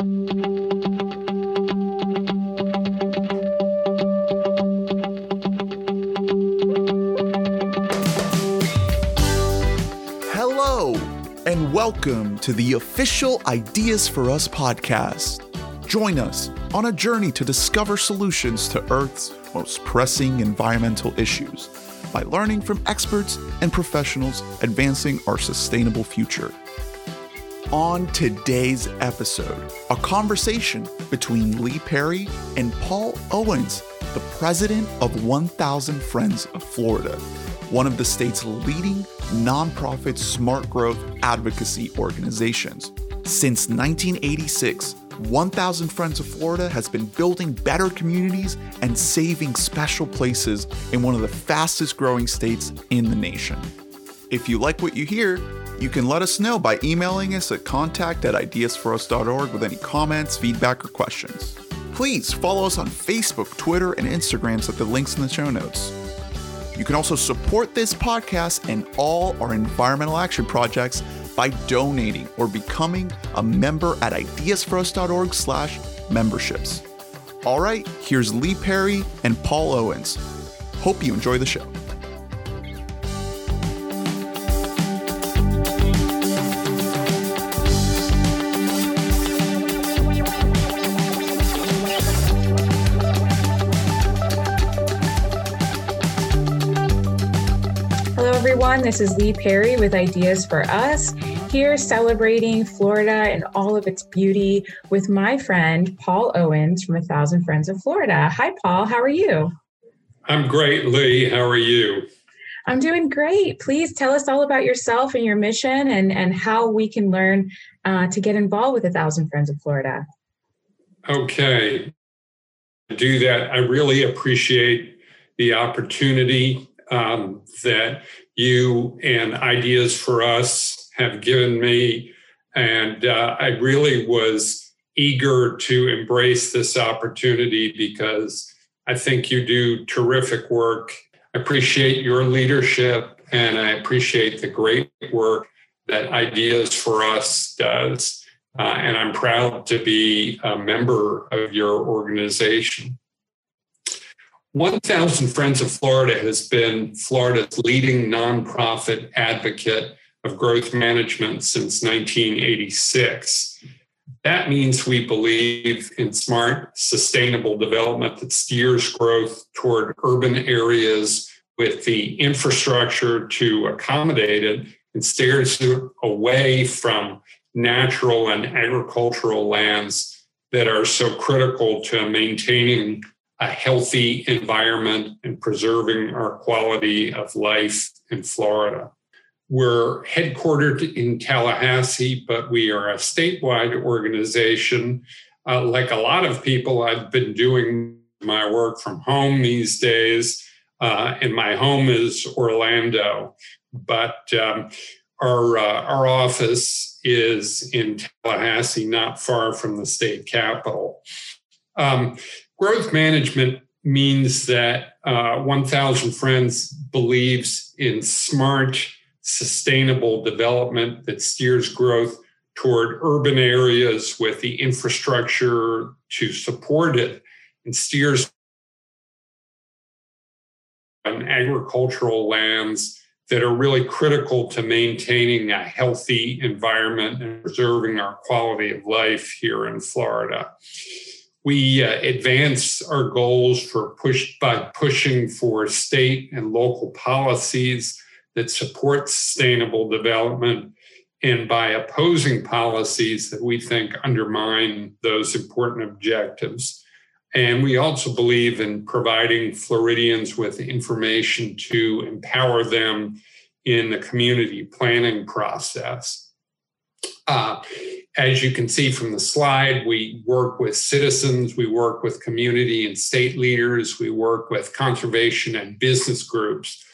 Hello, and welcome to the official Ideas for Us podcast. Join us on a journey to discover solutions to Earth's most pressing environmental issues by learning from experts and professionals advancing our sustainable future. On today's episode, a conversation between Lee Perry and Paul Owens, the president of 1000 Friends of Florida, one of the state's leading nonprofit smart growth advocacy organizations. Since 1986, 1000 Friends of Florida has been building better communities and saving special places in one of the fastest growing states in the nation. If you like what you hear, you can let us know by emailing us at contact at ideasforus.org with any comments, feedback, or questions. Please follow us on Facebook, Twitter, and Instagrams at the links in the show notes. You can also support this podcast and all our environmental action projects by donating or becoming a member at ideasforus.org slash memberships. All right, here's Lee Perry and Paul Owens. Hope you enjoy the show. Everyone. This is Lee Perry with Ideas for Us, here celebrating Florida and all of its beauty with my friend Paul Owens from A Thousand Friends of Florida. Hi, Paul. How are you? I'm great, Lee. How are you? I'm doing great. Please tell us all about yourself and your mission and, and how we can learn uh, to get involved with A Thousand Friends of Florida. Okay. To do that, I really appreciate the opportunity um, that you and Ideas for Us have given me. And uh, I really was eager to embrace this opportunity because I think you do terrific work. I appreciate your leadership and I appreciate the great work that Ideas for Us does. Uh, and I'm proud to be a member of your organization. 1000 Friends of Florida has been Florida's leading nonprofit advocate of growth management since 1986. That means we believe in smart, sustainable development that steers growth toward urban areas with the infrastructure to accommodate it and steers away from natural and agricultural lands that are so critical to maintaining a healthy environment and preserving our quality of life in Florida. We're headquartered in Tallahassee, but we are a statewide organization. Uh, like a lot of people, I've been doing my work from home these days, uh, and my home is Orlando. But um, our uh, our office is in Tallahassee, not far from the state capital. Um, growth management means that uh, 1000 Friends believes in smart, sustainable development that steers growth toward urban areas with the infrastructure to support it and steers on agricultural lands that are really critical to maintaining a healthy environment and preserving our quality of life here in Florida we uh, advance our goals for push by pushing for state and local policies that support sustainable development and by opposing policies that we think undermine those important objectives. And we also believe in providing Floridians with information to empower them in the community planning process. Uh, as you can see from the slide, we work with citizens, we work with community and state leaders, we work with conservation and business groups,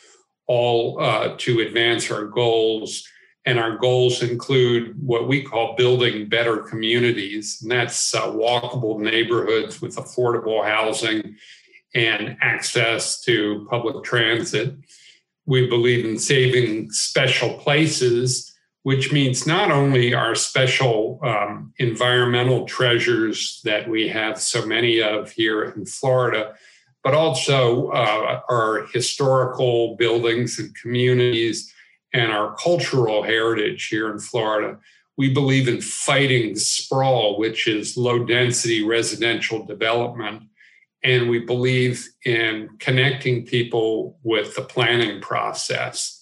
all uh, to advance our goals. And our goals include what we call building better communities, and that's uh, walkable neighborhoods with affordable housing and access to public transit. We believe in saving special places which means not only our special um, environmental treasures that we have so many of here in Florida, but also uh, our historical buildings and communities and our cultural heritage here in Florida. We believe in fighting sprawl, which is low density residential development. And we believe in connecting people with the planning process.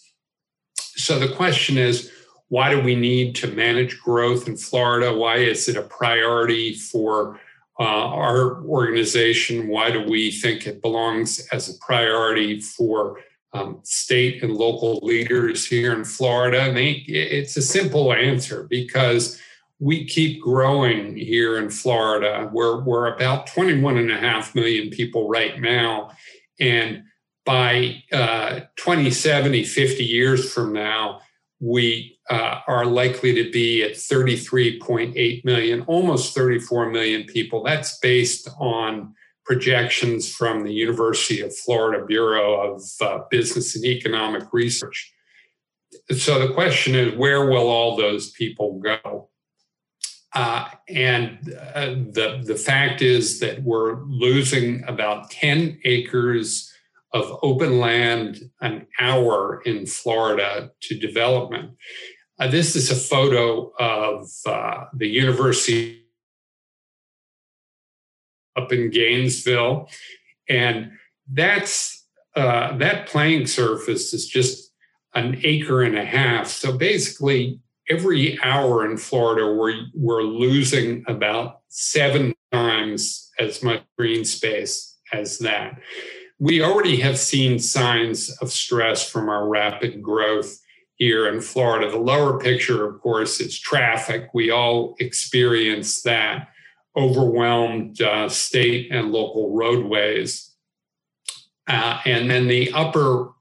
So the question is, why do we need to manage growth in Florida? Why is it a priority for uh, our organization? Why do we think it belongs as a priority for um, state and local leaders here in Florida? It's a simple answer because we keep growing here in Florida. We're, we're about 21 and a half million people right now. And by uh, 2070, 50 years from now, we uh, are likely to be at 33.8 million, almost 34 million people. That's based on projections from the University of Florida Bureau of uh, Business and Economic Research. So the question is, where will all those people go? Uh, and uh, the, the fact is that we're losing about 10 acres of open land an hour in Florida to development. Uh, this is a photo of uh, the university up in Gainesville, and that's uh, that playing surface is just an acre and a half. So basically, every hour in Florida, we're we're losing about seven times as much green space as that we already have seen signs of stress from our rapid growth here in Florida. The lower picture, of course, is traffic. We all experience that overwhelmed uh, state and local roadways. Uh, and then the upper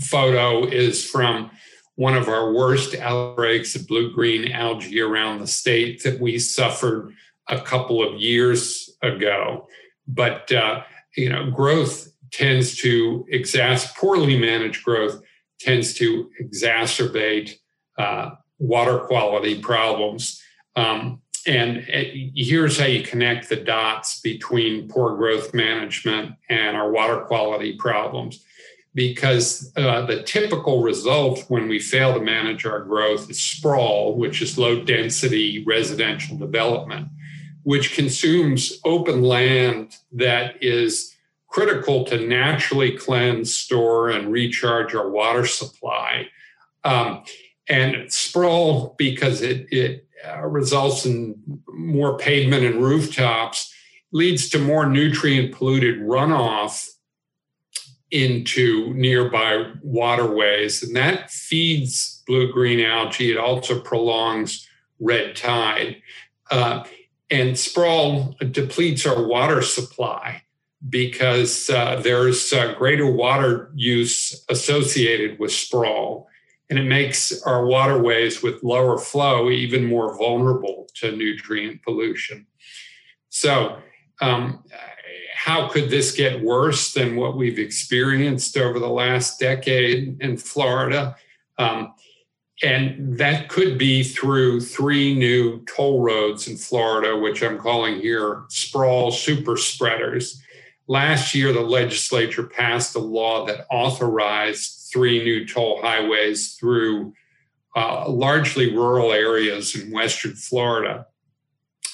photo is from one of our worst outbreaks of blue green algae around the state that we suffered a couple of years ago. But uh, you know, growth tends to exas poorly managed growth tends to exacerbate uh, water quality problems. Um, and it, here's how you connect the dots between poor growth management and our water quality problems. Because uh, the typical result when we fail to manage our growth is sprawl, which is low density residential development, which consumes open land that is critical to naturally cleanse, store, and recharge our water supply. Um, and sprawl, because it, it uh, results in more pavement and rooftops, leads to more nutrient polluted runoff into nearby waterways. And that feeds blue green algae. It also prolongs red tide. Uh, and sprawl depletes our water supply because uh, there's uh, greater water use associated with sprawl, and it makes our waterways with lower flow even more vulnerable to nutrient pollution. So, um, how could this get worse than what we've experienced over the last decade in Florida? Um, and that could be through three new toll roads in Florida, which I'm calling here sprawl super spreaders. Last year, the legislature passed a law that authorized three new toll highways through uh, largely rural areas in Western Florida.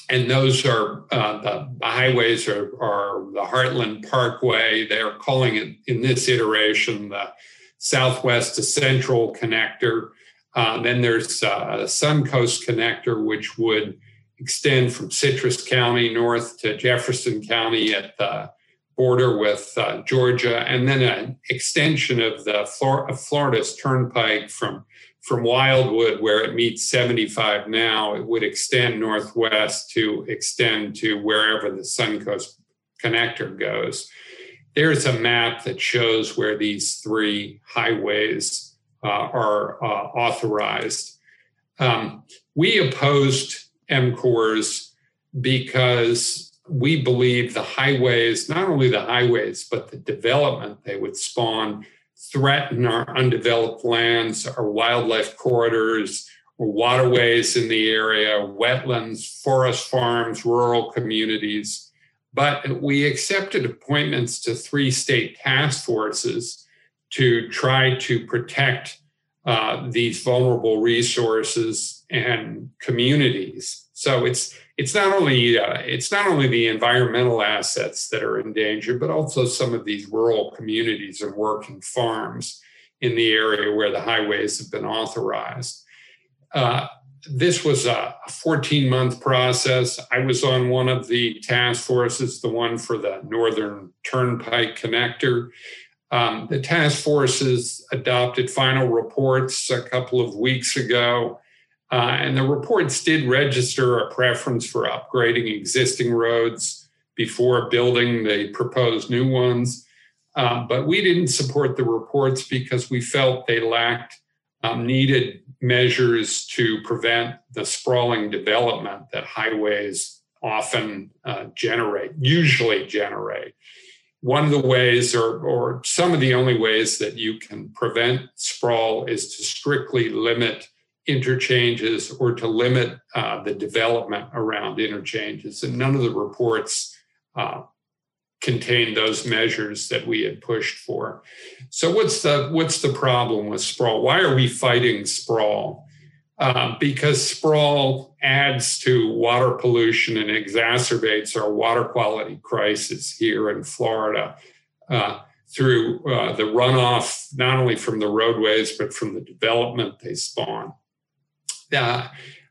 And those are uh, the, the, highways are, are the Heartland Parkway. They're calling it in this iteration the Southwest to Central Connector. Uh, then there's uh, a Suncoast Connector, which would extend from Citrus County north to Jefferson County at the border with uh, Georgia, and then an extension of the Flor- Florida's Turnpike from from Wildwood, where it meets 75 now, it would extend northwest to extend to wherever the Suncoast connector goes. There's a map that shows where these three highways uh, are uh, authorized. Um, we opposed M-CORES because we believe the highways, not only the highways, but the development they would spawn, threaten our undeveloped lands, our wildlife corridors, or waterways in the area, wetlands, forest farms, rural communities. But we accepted appointments to three state task forces to try to protect uh, these vulnerable resources and communities. So it's it's not only uh, it's not only the environmental assets that are in danger, but also some of these rural communities and working farms in the area where the highways have been authorized. Uh, this was a 14 month process. I was on one of the task forces, the one for the Northern Turnpike Connector. Um, the task forces adopted final reports a couple of weeks ago, uh, and the reports did register a preference for upgrading existing roads before building the proposed new ones. Um, but we didn't support the reports because we felt they lacked um, needed measures to prevent the sprawling development that highways often uh, generate, usually generate. One of the ways, or, or some of the only ways that you can prevent sprawl is to strictly limit interchanges or to limit uh, the development around interchanges. And none of the reports uh, contained those measures that we had pushed for. So what's the what's the problem with sprawl? Why are we fighting sprawl? Uh, because sprawl adds to water pollution and exacerbates our water quality crisis here in Florida uh, through uh, the runoff, not only from the roadways, but from the development they spawn. Uh,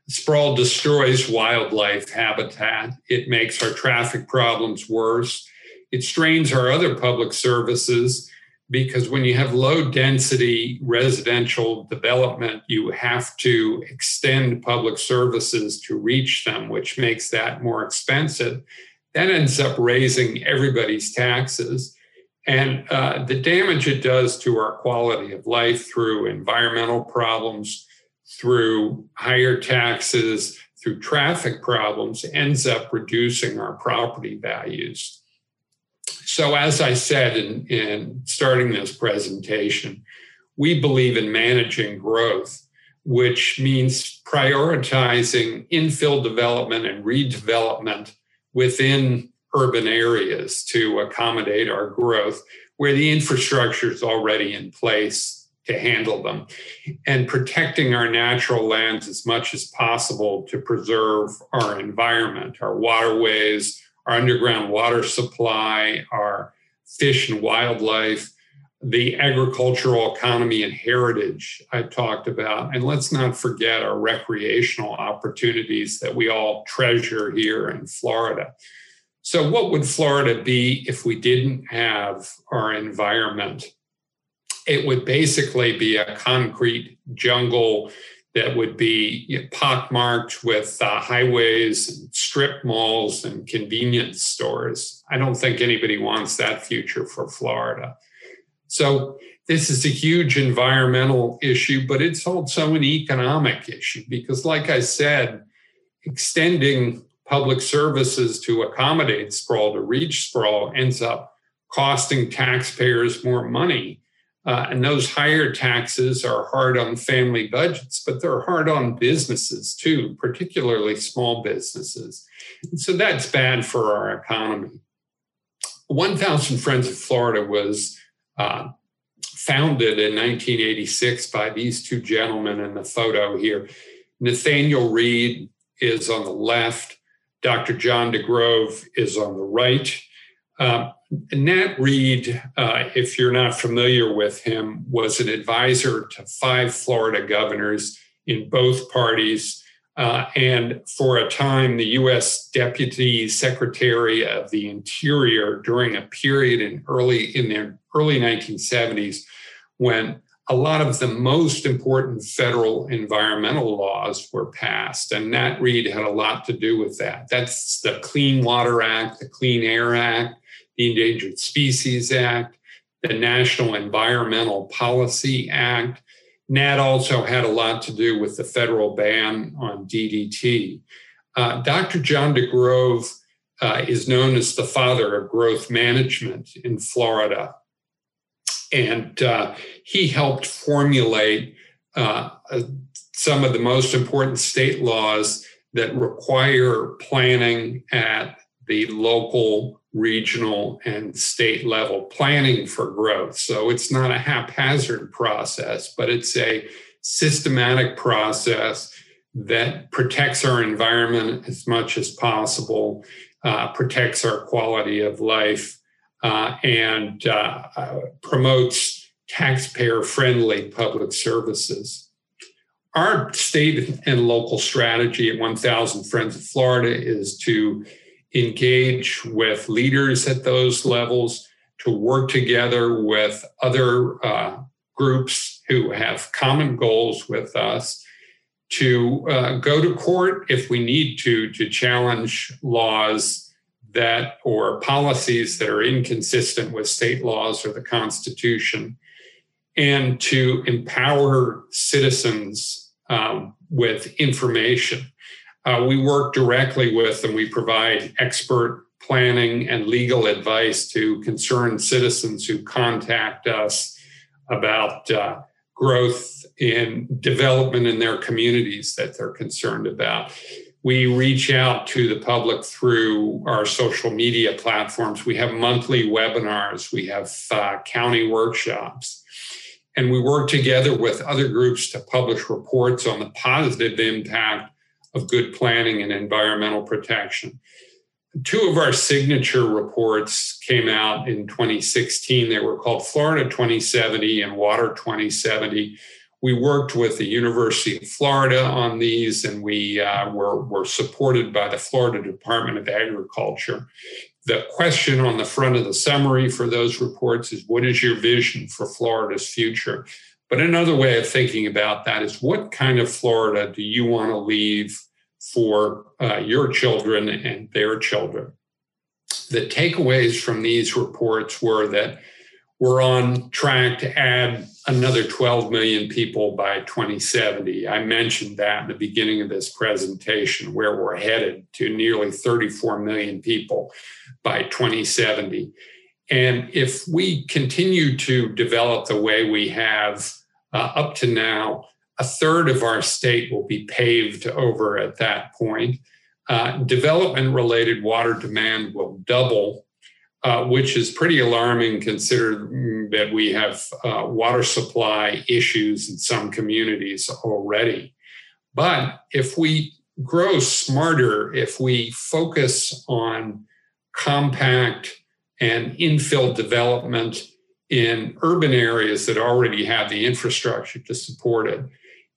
sprawl destroys wildlife habitat. It makes our traffic problems worse. It strains our other public services because when you have low density residential development, you have to extend public services to reach them, which makes that more expensive. That ends up raising everybody's taxes. And uh, the damage it does to our quality of life through environmental problems, through higher taxes, through traffic problems ends up reducing our property values. So, as I said in, in starting this presentation, we believe in managing growth, which means prioritizing infill development and redevelopment within urban areas to accommodate our growth where the infrastructure is already in place to handle them and protecting our natural lands as much as possible to preserve our environment, our waterways, our underground water supply, our fish and wildlife, the agricultural economy and heritage I talked about. And let's not forget our recreational opportunities that we all treasure here in Florida. So, what would Florida be if we didn't have our environment? It would basically be a concrete jungle that would be pockmarked with uh, highways and strip malls and convenience stores. I don't think anybody wants that future for Florida. So, this is a huge environmental issue, but it's also an economic issue because, like I said, extending public services to accommodate sprawl, to reach sprawl, ends up costing taxpayers more money uh, and those higher taxes are hard on family budgets, but they're hard on businesses too, particularly small businesses. And so that's bad for our economy. 1000 Friends of Florida was uh, founded in 1986 by these two gentlemen in the photo here. Nathaniel Reed is on the left, Dr. John DeGrove is on the right. Um, Nat Reed, uh, if you're not familiar with him, was an advisor to five Florida governors in both parties. Uh, and for a time, the U.S. Deputy Secretary of the Interior during a period in early in the early 1970s when a lot of the most important federal environmental laws were passed. And Nat Reed had a lot to do with that. That's the Clean Water Act, the Clean Air Act, the Endangered Species Act, the National Environmental Policy Act. NAT also had a lot to do with the federal ban on DDT. Uh, Dr. John DeGrove uh, is known as the father of growth management in Florida. And uh, he helped formulate uh, some of the most important state laws that require planning at the local, regional, and state level, planning for growth. So it's not a haphazard process, but it's a systematic process that protects our environment as much as possible, uh, protects our quality of life, uh, and uh, uh promotes taxpayer friendly public services. Our state and local strategy at 1000 Friends of Florida is to engage with leaders at those levels, to work together with other uh, groups who have common goals with us, to uh, go to court if we need to, to challenge laws that or policies that are inconsistent with state laws or the Constitution, and to empower citizens um, with information uh, we work directly with and we provide expert planning and legal advice to concerned citizens who contact us about uh, growth in development in their communities that they're concerned about. We reach out to the public through our social media platforms. We have monthly webinars, we have uh, county workshops, and we work together with other groups to publish reports on the positive impact of good planning and environmental protection. Two of our signature reports came out in 2016. They were called Florida 2070 and Water 2070. We worked with the University of Florida on these, and we uh, were, were supported by the Florida Department of Agriculture. The question on the front of the summary for those reports is What is your vision for Florida's future? But another way of thinking about that is what kind of Florida do you want to leave for uh, your children and their children? The takeaways from these reports were that we're on track to add another 12 million people by 2070. I mentioned that in the beginning of this presentation, where we're headed to nearly 34 million people by 2070. And if we continue to develop the way we have uh, up to now, a third of our state will be paved over at that point. Uh, development related water demand will double, uh, which is pretty alarming considering that we have uh, water supply issues in some communities already. But if we grow smarter, if we focus on compact and infill development in urban areas that already have the infrastructure to support it,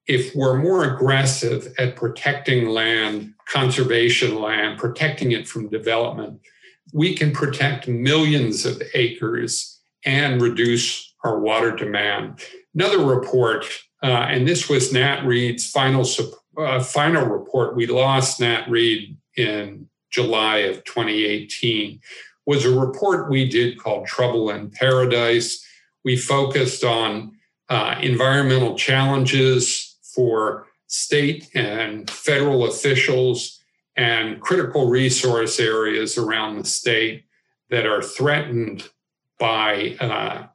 if we're more aggressive at protecting land, conservation land, protecting it from development, we can protect millions of acres and reduce our water demand. Another report, uh, and this was Nat Reed's final, uh, final report. We lost Nat Reed in July of 2018 was a report we did called Trouble in Paradise. We focused on uh, environmental challenges for state and federal officials and critical resource areas around the state that are threatened by uh,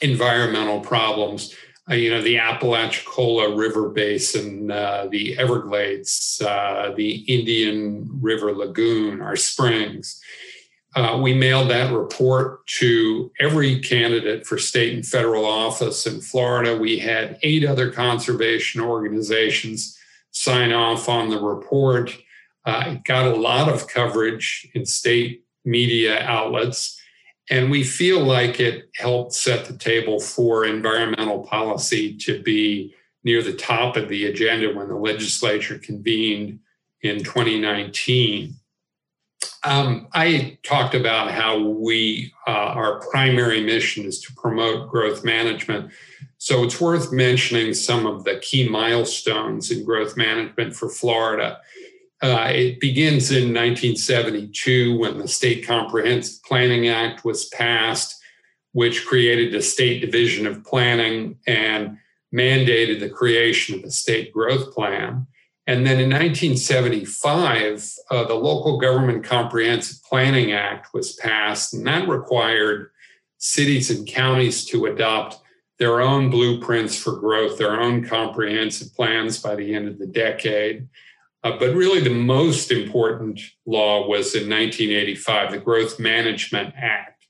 environmental problems. Uh, you know, the Apalachicola River Basin, uh, the Everglades, uh, the Indian River Lagoon, our springs. Uh, we mailed that report to every candidate for state and federal office in Florida. We had eight other conservation organizations sign off on the report. Uh, it got a lot of coverage in state media outlets, and we feel like it helped set the table for environmental policy to be near the top of the agenda when the legislature convened in 2019. Um, I talked about how we, uh, our primary mission is to promote growth management. So it's worth mentioning some of the key milestones in growth management for Florida. Uh, it begins in 1972 when the State Comprehensive Planning Act was passed, which created the state division of planning and mandated the creation of a state growth plan. And then in 1975, uh, the Local Government Comprehensive Planning Act was passed, and that required cities and counties to adopt their own blueprints for growth, their own comprehensive plans by the end of the decade. Uh, but really, the most important law was in 1985, the Growth Management Act,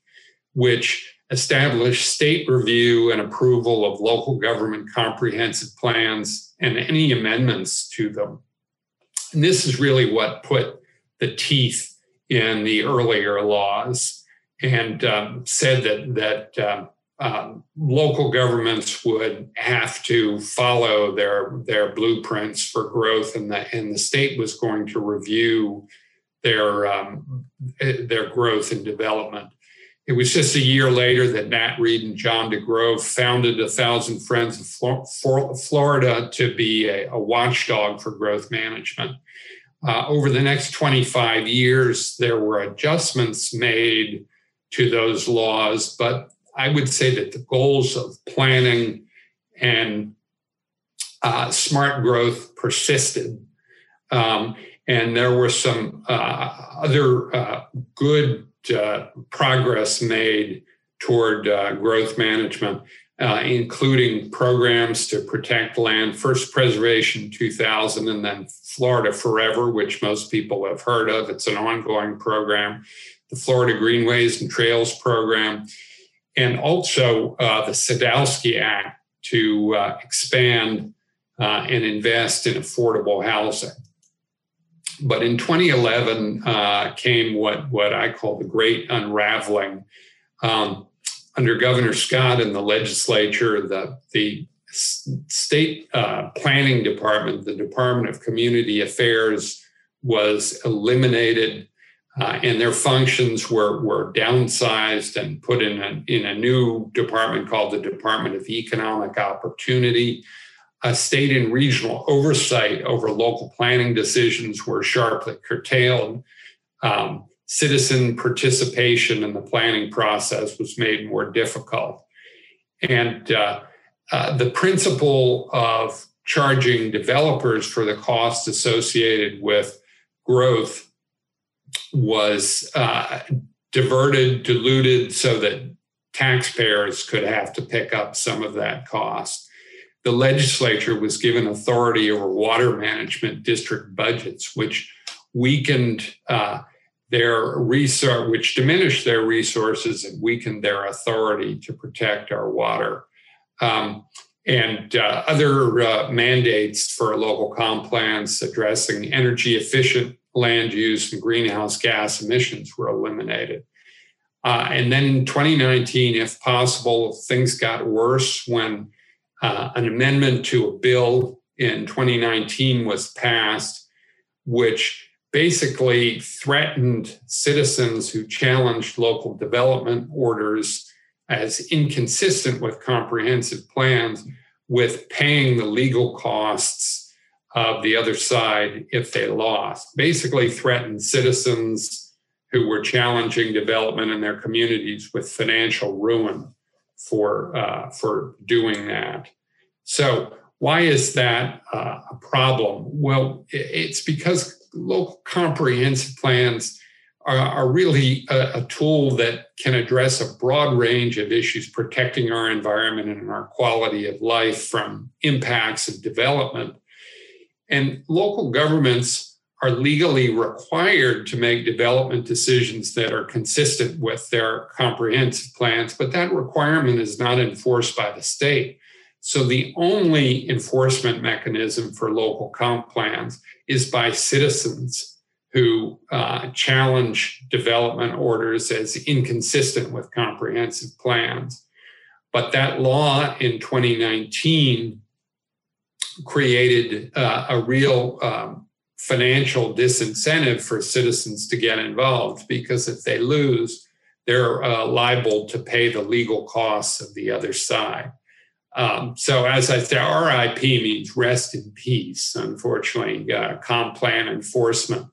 which established state review and approval of local government comprehensive plans and any amendments to them. And this is really what put the teeth in the earlier laws and um, said that that um, um, local governments would have to follow their their blueprints for growth, and the and the state was going to review their um, their growth and development. It was just a year later that Nat Reed and John DeGrove founded a Thousand Friends of Florida to be a, watchdog for growth management. Uh, over the next 25 years, there were adjustments made to those laws, but I would say that the goals of planning and uh, smart growth persisted. Um, and there were some uh, other uh, good uh, progress made toward uh, growth management, uh, including programs to protect land, first preservation 2000, and then Florida Forever, which most people have heard of. It's an ongoing program, the Florida Greenways and Trails program, and also uh, the Sadowski Act to uh, expand uh, and invest in affordable housing. But in 2011 uh, came what, what I call the great unraveling. Um, under Governor Scott and the legislature, the, the state uh, planning department, the Department of Community Affairs, was eliminated uh, and their functions were, were downsized and put in a, in a new department called the Department of Economic Opportunity. A state and regional oversight over local planning decisions were sharply curtailed. Um, citizen participation in the planning process was made more difficult. And uh, uh, the principle of charging developers for the costs associated with growth was uh, diverted, diluted so that taxpayers could have to pick up some of that cost. The legislature was given authority over water management district budgets, which weakened uh, their resource, which diminished their resources and weakened their authority to protect our water. Um, and uh, other uh, mandates for local comp plans addressing energy efficient land use and greenhouse gas emissions were eliminated. Uh, and then in 2019, if possible, things got worse when uh, an amendment to a bill in 2019 was passed, which basically threatened citizens who challenged local development orders as inconsistent with comprehensive plans with paying the legal costs of the other side if they lost. Basically, threatened citizens who were challenging development in their communities with financial ruin for uh, for doing that. So, why is that uh, a problem? Well, it's because local comprehensive plans are, are really a, a tool that can address a broad range of issues protecting our environment and our quality of life from impacts of development and local governments are legally required to make development decisions that are consistent with their comprehensive plans, but that requirement is not enforced by the state. So the only enforcement mechanism for local comp plans is by citizens who uh, challenge development orders as inconsistent with comprehensive plans. But that law in 2019 created uh, a real um, financial disincentive for citizens to get involved because if they lose, they're uh, liable to pay the legal costs of the other side. Um, so, as I said, RIP means rest in peace, unfortunately, uh, comp plan enforcement.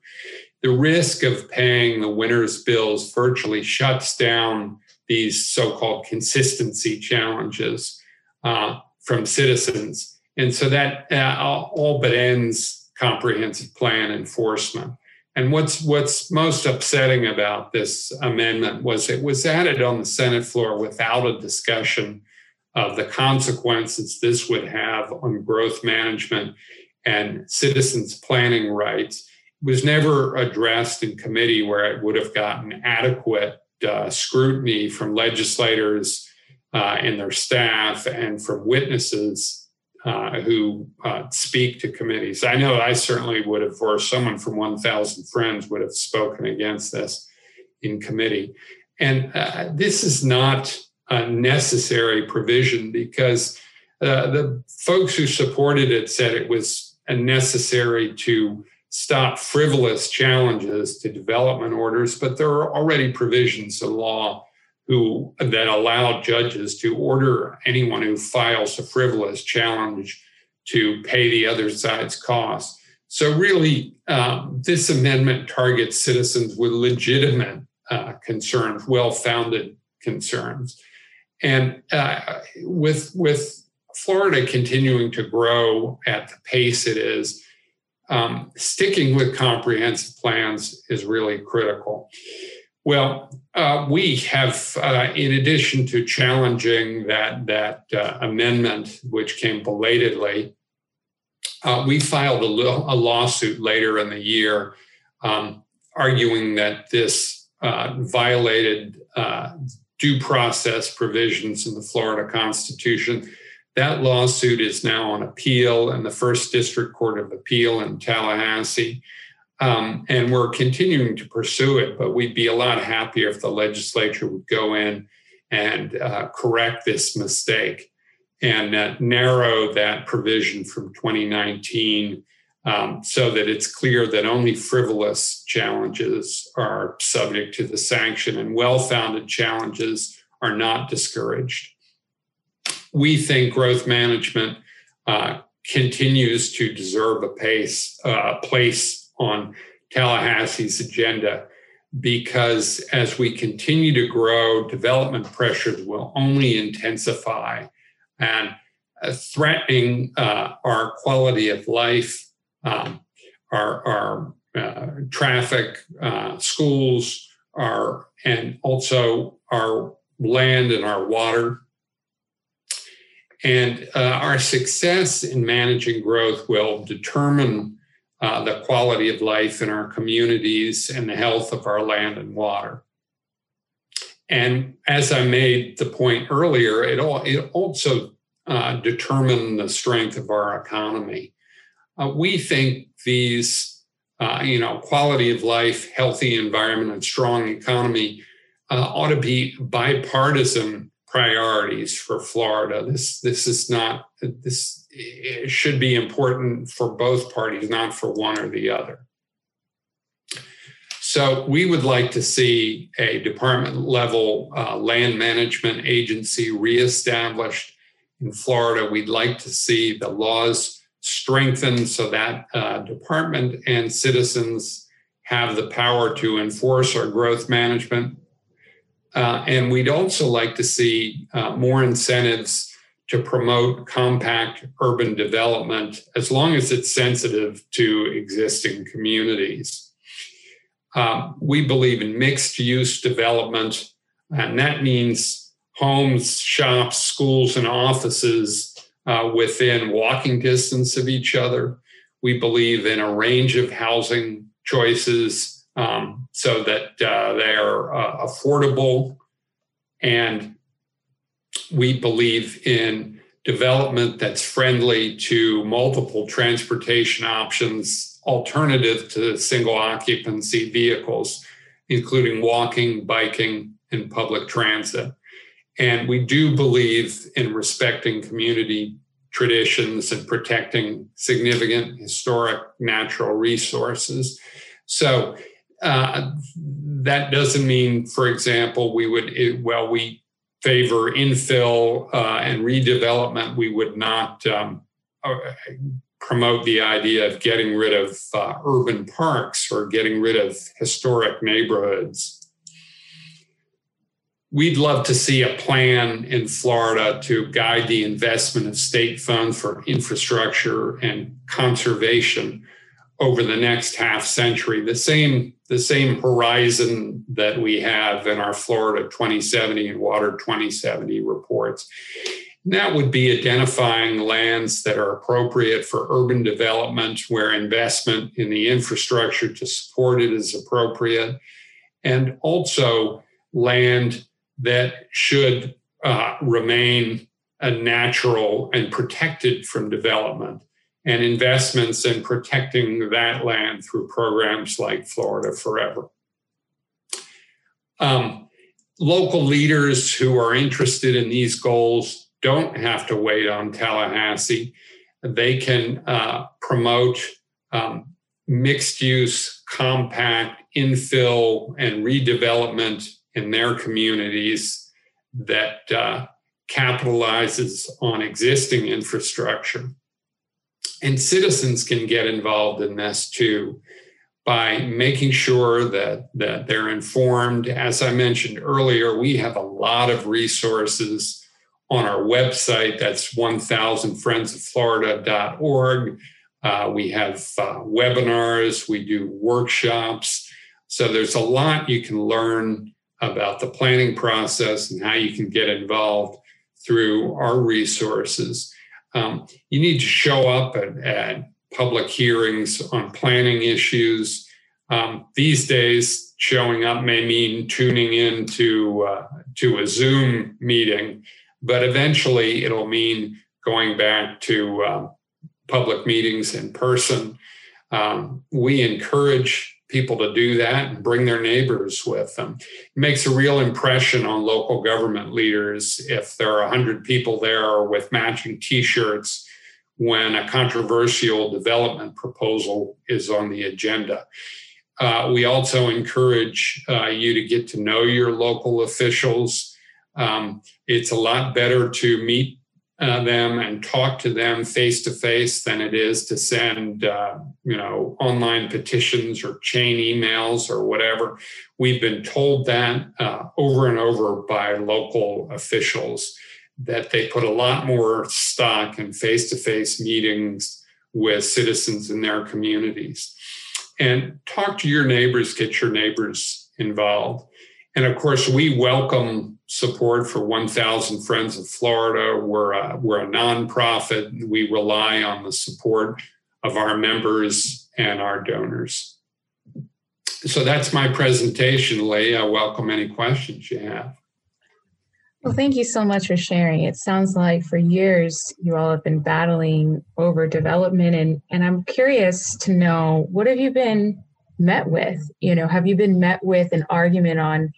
The risk of paying the winner's bills virtually shuts down these so called consistency challenges uh, from citizens. And so that uh, all but ends comprehensive plan enforcement. And what's what's most upsetting about this amendment was it was added on the Senate floor without a discussion of the consequences this would have on growth management and citizens' planning rights It was never addressed in committee where it would have gotten adequate uh, scrutiny from legislators uh, and their staff and from witnesses uh, who uh, speak to committees. I know I certainly would have, or someone from 1,000 Friends would have spoken against this in committee. And uh, this is not a necessary provision because uh, the folks who supported it said it was necessary to stop frivolous challenges to development orders, but there are already provisions in law who that allow judges to order anyone who files a frivolous challenge to pay the other side's costs. So really, um, this amendment targets citizens with legitimate uh, concerns, well-founded concerns, and uh, with with Florida continuing to grow at the pace it is um, sticking with comprehensive plans is really critical. Well, uh, we have, uh, in addition to challenging that that uh, amendment, which came belatedly, uh, we filed a, a, lawsuit later in the year, um, arguing that this uh, violated uh, due process provisions in the Florida Constitution that lawsuit is now on appeal in the First District Court of Appeal in Tallahassee. Um, and we're continuing to pursue it, but we'd be a lot happier if the legislature would go in and uh, correct this mistake and uh, narrow that provision from 2019 um, so that it's clear that only frivolous challenges are subject to the sanction and well founded challenges are not discouraged. We think growth management uh, continues to deserve a pace, uh, place on Tallahassee's agenda because as we continue to grow, development pressures will only intensify and uh, threatening uh, our quality of life, um, our, our uh, traffic, uh, schools, our, and also our land and our water. And uh, our success in managing growth will determine uh, the quality of life in our communities and the health of our land and water. And as I made the point earlier, it, all, it also uh, determine the strength of our economy. Uh, we think these, uh, you know, quality of life, healthy environment, and strong economy uh, ought to be bipartisan priorities for Florida. This this is not this should be important for both parties, not for one or the other. So we would like to see a department level uh, land management agency reestablished in Florida. We'd like to see the laws strengthened so that uh, department and citizens have the power to enforce our growth management uh, and we'd also like to see uh, more incentives to promote compact urban development as long as it's sensitive to existing communities. Uh, we believe in mixed use development, and that means homes, shops, schools, and offices uh, within walking distance of each other. We believe in a range of housing choices um, so that uh, they are uh, affordable. And we believe in development that's friendly to multiple transportation options, alternative to single occupancy vehicles, including walking, biking, and public transit. And we do believe in respecting community traditions and protecting significant historic natural resources. So uh, that doesn't mean, for example, we would, it, well, we favor infill uh, and redevelopment. We would not um, uh, promote the idea of getting rid of uh, urban parks or getting rid of historic neighborhoods. We'd love to see a plan in Florida to guide the investment of state funds for infrastructure and conservation over the next half century. The same the same horizon that we have in our Florida 2070 and Water 2070 reports. And that would be identifying lands that are appropriate for urban development, where investment in the infrastructure to support it is appropriate, and also land that should uh, remain a natural and protected from development and investments in protecting that land through programs like Florida Forever. Um, local leaders who are interested in these goals don't have to wait on Tallahassee. They can uh, promote um, mixed use, compact, infill, and redevelopment in their communities that uh, capitalizes on existing infrastructure. And citizens can get involved in this too by making sure that, that they're informed. As I mentioned earlier, we have a lot of resources on our website. That's 1000friendsofflorida.org. Uh, we have uh, webinars, we do workshops. So there's a lot you can learn about the planning process and how you can get involved through our resources. Um, you need to show up at, at, public hearings on planning issues. Um, these days, showing up may mean tuning in to, uh, to a Zoom meeting, but eventually it'll mean going back to uh, public meetings in person. Um, we encourage people to do that and bring their neighbors with them. It makes a real impression on local government leaders if there are 100 people there with matching t shirts when a controversial development proposal is on the agenda. Uh, we also encourage uh, you to get to know your local officials. Um, it's a lot better to meet uh, them and talk to them face to face than it is to send uh, you know online petitions or chain emails or whatever. We've been told that uh, over and over by local officials that they put a lot more stock in face to face meetings with citizens in their communities. And talk to your neighbors get your neighbors involved. And of course, we welcome support for 1,000 Friends of Florida. We're a, we're a nonprofit. We rely on the support of our members and our donors. So that's my presentation, Lee. I welcome any questions you have. Well, thank you so much for sharing. It sounds like for years you all have been battling over development and and I'm curious to know what have you been met with? You know, have you been met with an argument on,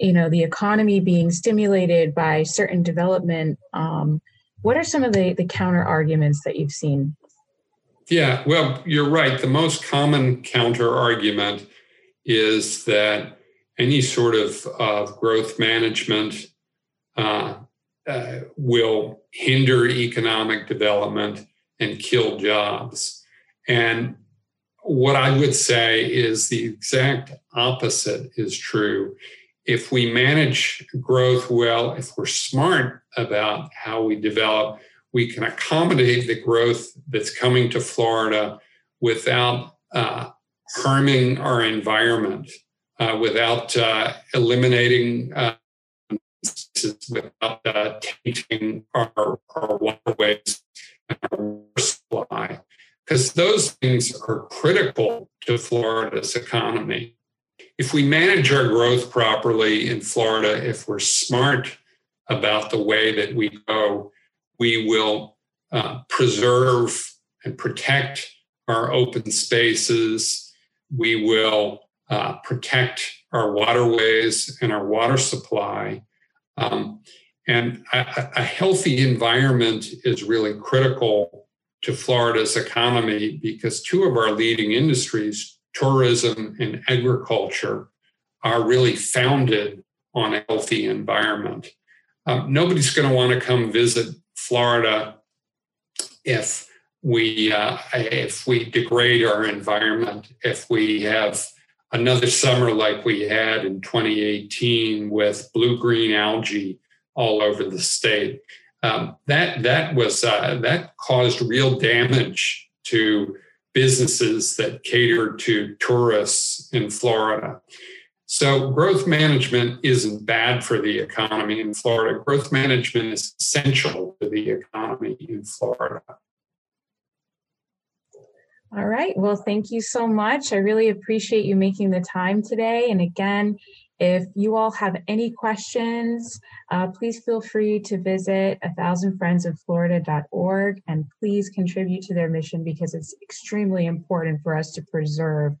you know, the economy being stimulated by certain development? Um, what are some of the, the counter arguments that you've seen? Yeah, well, you're right. The most common counter argument is that any sort of uh, growth management uh, uh, will hinder economic development and kill jobs. And what I would say is the exact opposite is true. If we manage growth well, if we're smart about how we develop, we can accommodate the growth that's coming to Florida without uh, harming our environment, uh, without uh, eliminating, uh, without uh, tainting our, our waterways and our supply because those things are critical to Florida's economy. If we manage our growth properly in Florida, if we're smart about the way that we go, we will uh, preserve and protect our open spaces. We will uh, protect our waterways and our water supply. Um, and a, a healthy environment is really critical to Florida's economy because two of our leading industries, tourism and agriculture, are really founded on a healthy environment. Um, nobody's going to want to come visit Florida if we uh, if we degrade our environment, if we have another summer like we had in 2018 with blue green algae all over the state um, that that was uh, that caused real damage to businesses that cater to tourists in Florida. So, growth management isn't bad for the economy in Florida. Growth management is essential to the economy in Florida. All right. Well, thank you so much. I really appreciate you making the time today. And again, if you all have any questions, uh, please feel free to visit a thousandfriendsofflorida.org and please contribute to their mission because it's extremely important for us to preserve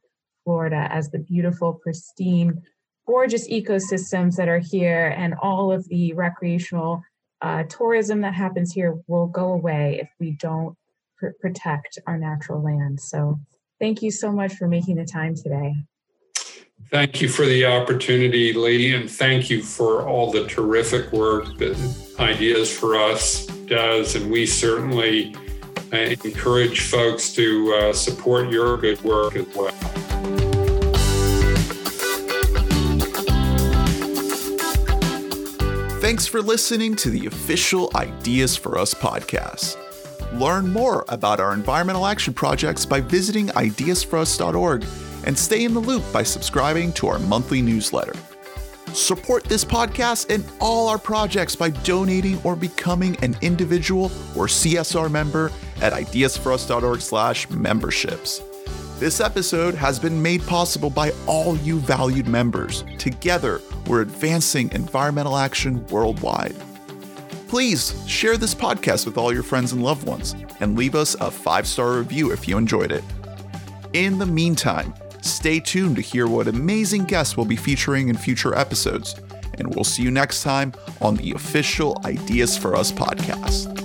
Florida as the beautiful, pristine, gorgeous ecosystems that are here and all of the recreational uh, tourism that happens here will go away if we don't pr- protect our natural land. So thank you so much for making the time today. Thank you for the opportunity, Lee, and thank you for all the terrific work that Ideas for Us does. And we certainly uh, encourage folks to uh, support your good work as well. Thanks for listening to the official Ideas for Us podcast. Learn more about our environmental action projects by visiting ideasforus.org and stay in the loop by subscribing to our monthly newsletter. Support this podcast and all our projects by donating or becoming an individual or CSR member at ideasforus.org/memberships. This episode has been made possible by all you valued members. Together, we're advancing environmental action worldwide. Please share this podcast with all your friends and loved ones and leave us a five star review if you enjoyed it. In the meantime, Stay tuned to hear what amazing guests we'll be featuring in future episodes. And we'll see you next time on the official Ideas for Us podcast.